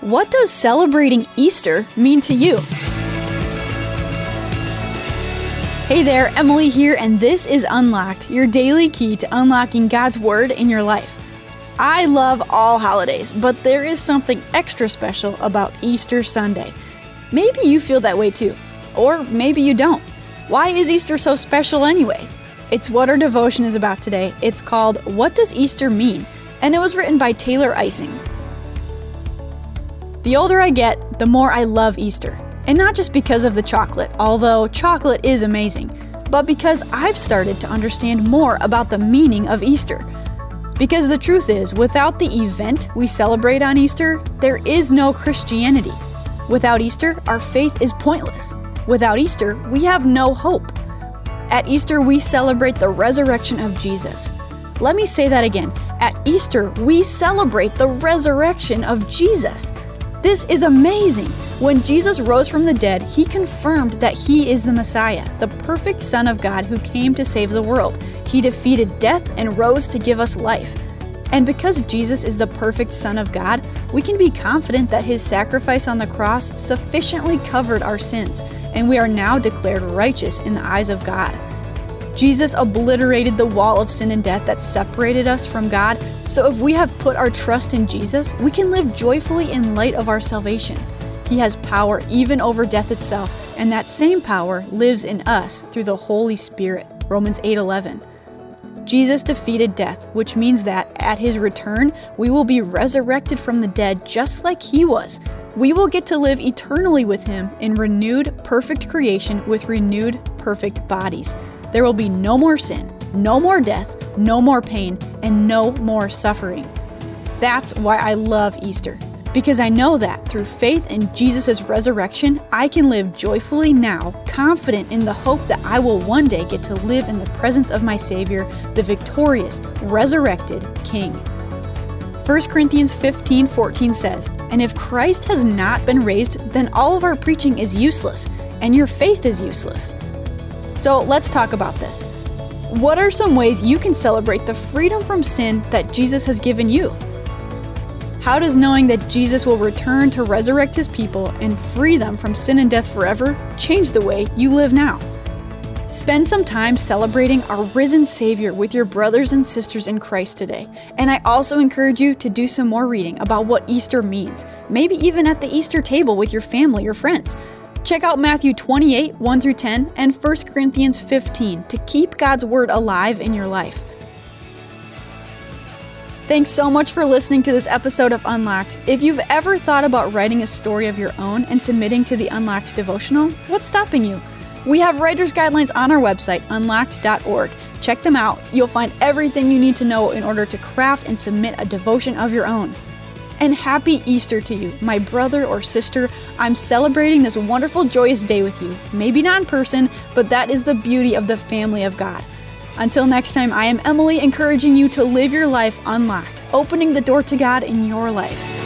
What does celebrating Easter mean to you? Hey there, Emily here, and this is Unlocked, your daily key to unlocking God's Word in your life. I love all holidays, but there is something extra special about Easter Sunday. Maybe you feel that way too, or maybe you don't. Why is Easter so special anyway? It's what our devotion is about today. It's called What Does Easter Mean? and it was written by Taylor Ising. The older I get, the more I love Easter. And not just because of the chocolate, although chocolate is amazing, but because I've started to understand more about the meaning of Easter. Because the truth is, without the event we celebrate on Easter, there is no Christianity. Without Easter, our faith is pointless. Without Easter, we have no hope. At Easter, we celebrate the resurrection of Jesus. Let me say that again. At Easter, we celebrate the resurrection of Jesus. This is amazing. When Jesus rose from the dead, he confirmed that he is the Messiah, the perfect Son of God who came to save the world. He defeated death and rose to give us life. And because Jesus is the perfect Son of God, we can be confident that his sacrifice on the cross sufficiently covered our sins, and we are now declared righteous in the eyes of God. Jesus obliterated the wall of sin and death that separated us from God. So if we have put our trust in Jesus, we can live joyfully in light of our salvation. He has power even over death itself, and that same power lives in us through the Holy Spirit. Romans 8:11. Jesus defeated death, which means that at his return, we will be resurrected from the dead just like he was. We will get to live eternally with him in renewed, perfect creation with renewed, perfect bodies. There will be no more sin, no more death, no more pain, and no more suffering. That's why I love Easter, because I know that through faith in Jesus' resurrection, I can live joyfully now, confident in the hope that I will one day get to live in the presence of my Savior, the victorious, resurrected King. 1 Corinthians 15 14 says, And if Christ has not been raised, then all of our preaching is useless, and your faith is useless. So let's talk about this. What are some ways you can celebrate the freedom from sin that Jesus has given you? How does knowing that Jesus will return to resurrect his people and free them from sin and death forever change the way you live now? Spend some time celebrating our risen Savior with your brothers and sisters in Christ today. And I also encourage you to do some more reading about what Easter means, maybe even at the Easter table with your family or friends. Check out Matthew 28, 1 through 10, and 1 Corinthians 15 to keep God's Word alive in your life. Thanks so much for listening to this episode of Unlocked. If you've ever thought about writing a story of your own and submitting to the Unlocked devotional, what's stopping you? We have writer's guidelines on our website, unlocked.org. Check them out. You'll find everything you need to know in order to craft and submit a devotion of your own. And happy Easter to you, my brother or sister. I'm celebrating this wonderful, joyous day with you. Maybe not in person, but that is the beauty of the family of God. Until next time, I am Emily, encouraging you to live your life unlocked, opening the door to God in your life.